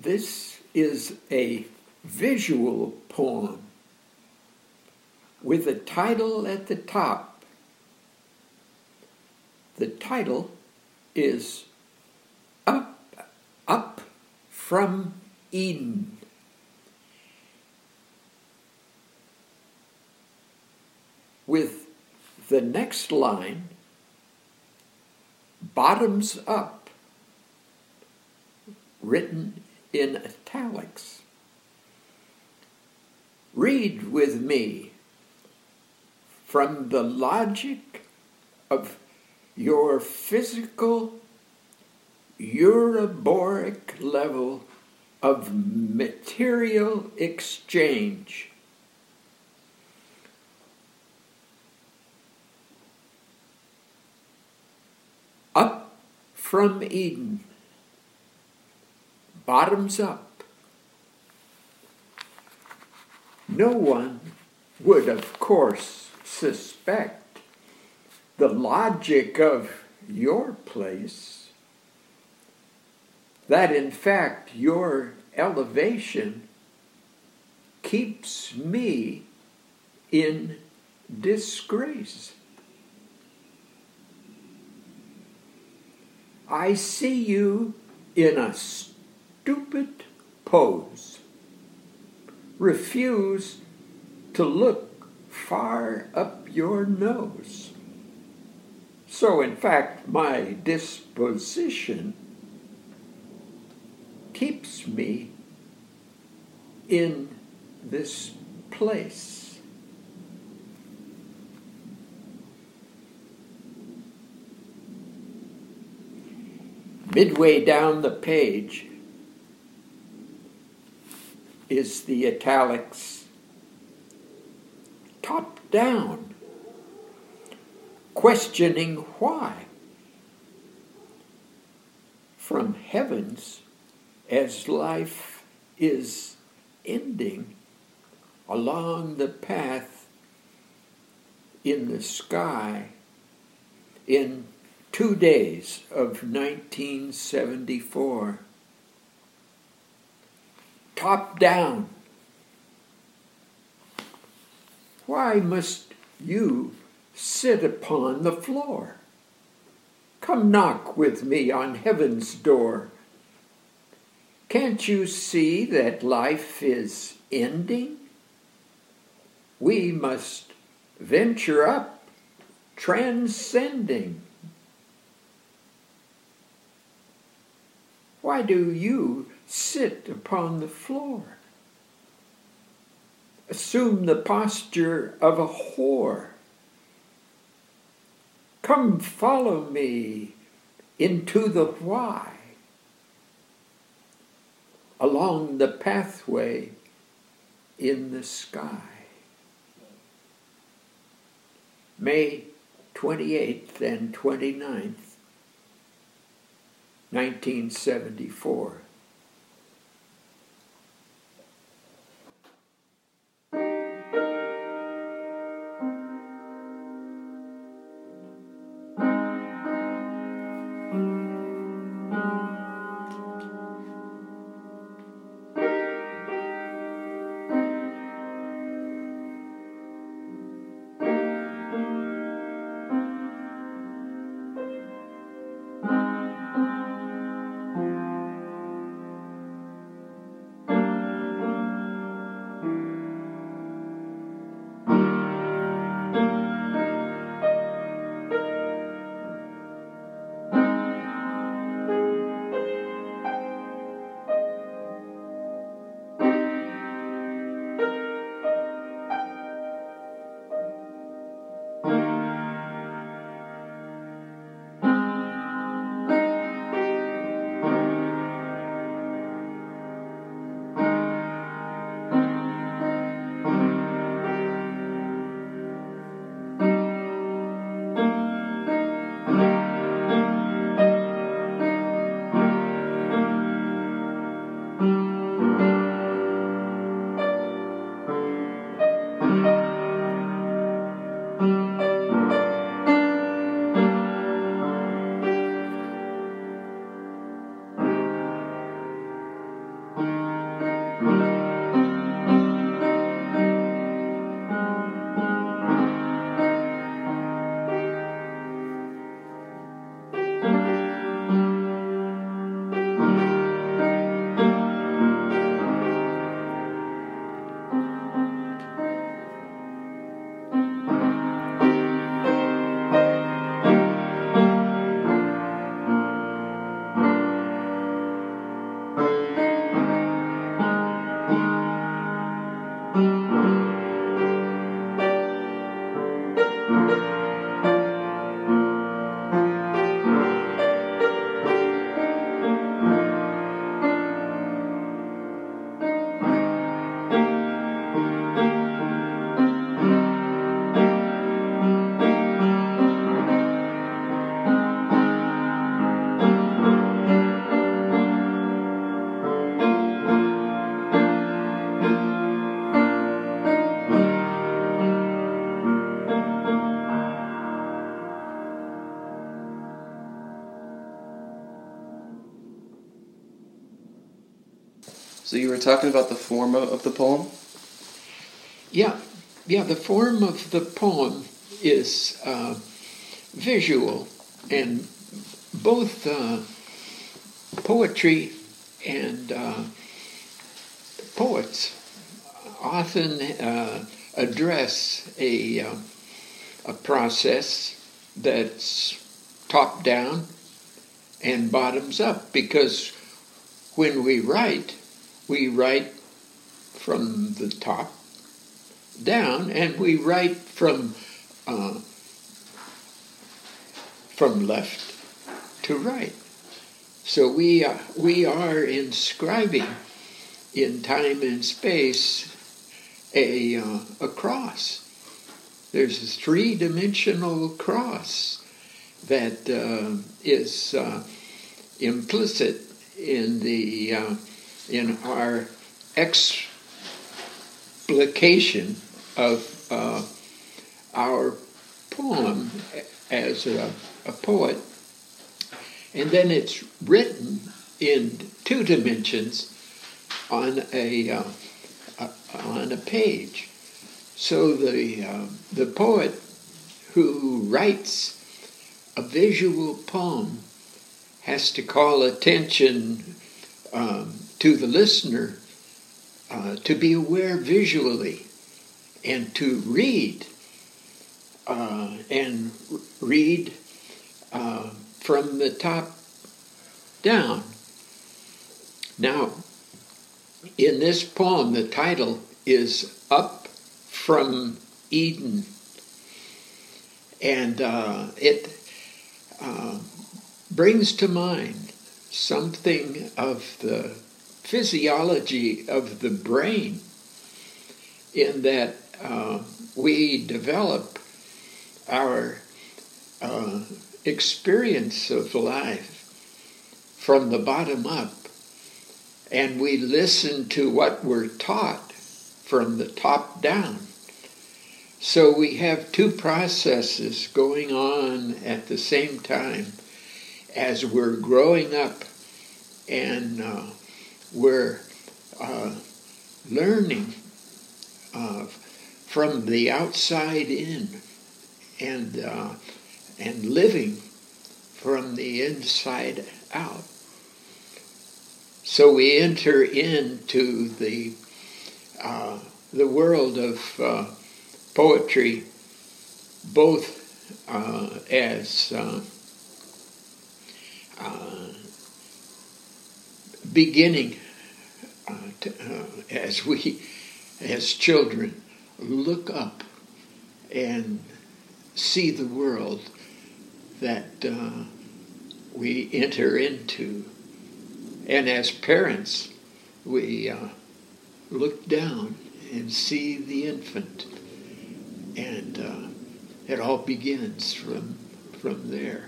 This is a visual poem with a title at the top. The title is Up, Up from Eden. With the next line, bottoms up, written in italics. Read with me from the logic of your physical Ouroboric level of material exchange. Up from Eden, bottoms up. No one would, of course, suspect the logic of your place, that in fact your elevation keeps me in disgrace. I see you in a stupid pose. Refuse to look far up your nose. So, in fact, my disposition keeps me in this place. Midway down the page is the italics top down, questioning why. From heavens, as life is ending along the path in the sky in two days of 1974. Top down. Why must you sit upon the floor? Come knock with me on heaven's door. Can't you see that life is ending? We must venture up, transcending. Why do you sit upon the floor? Assume the posture of a whore. Come follow me into the why, along the pathway in the sky. May 28th and 29th, 1974. Were talking about the form of the poem? Yeah, yeah, the form of the poem is uh, visual, and both uh, poetry and uh, poets often uh, address a, uh, a process that's top down and bottoms up because when we write, we write from the top down, and we write from uh, from left to right. So we uh, we are inscribing in time and space a uh, a cross. There's a three-dimensional cross that uh, is uh, implicit in the uh, in our explication of uh, our poem as a, a, poet. And then it's written in two dimensions on a, uh, on a page. So the, uh, the poet who writes a visual poem has to call attention um, to the listener uh, to be aware visually and to read uh, and read uh, from the top down. Now, in this poem, the title is Up from Eden. And uh, it uh, brings to mind something of the physiology of the brain in that uh, we develop our uh, experience of life from the bottom up and we listen to what we're taught from the top down. So we have two processes going on at the same time as we're growing up and uh, we're uh, learning uh, from the outside in and uh, and living from the inside out. So we enter into the uh, the world of uh, poetry, both uh, as beginning uh, to, uh, as we, as children, look up and see the world that uh, we enter into. And as parents, we uh, look down and see the infant. And uh, it all begins from, from there.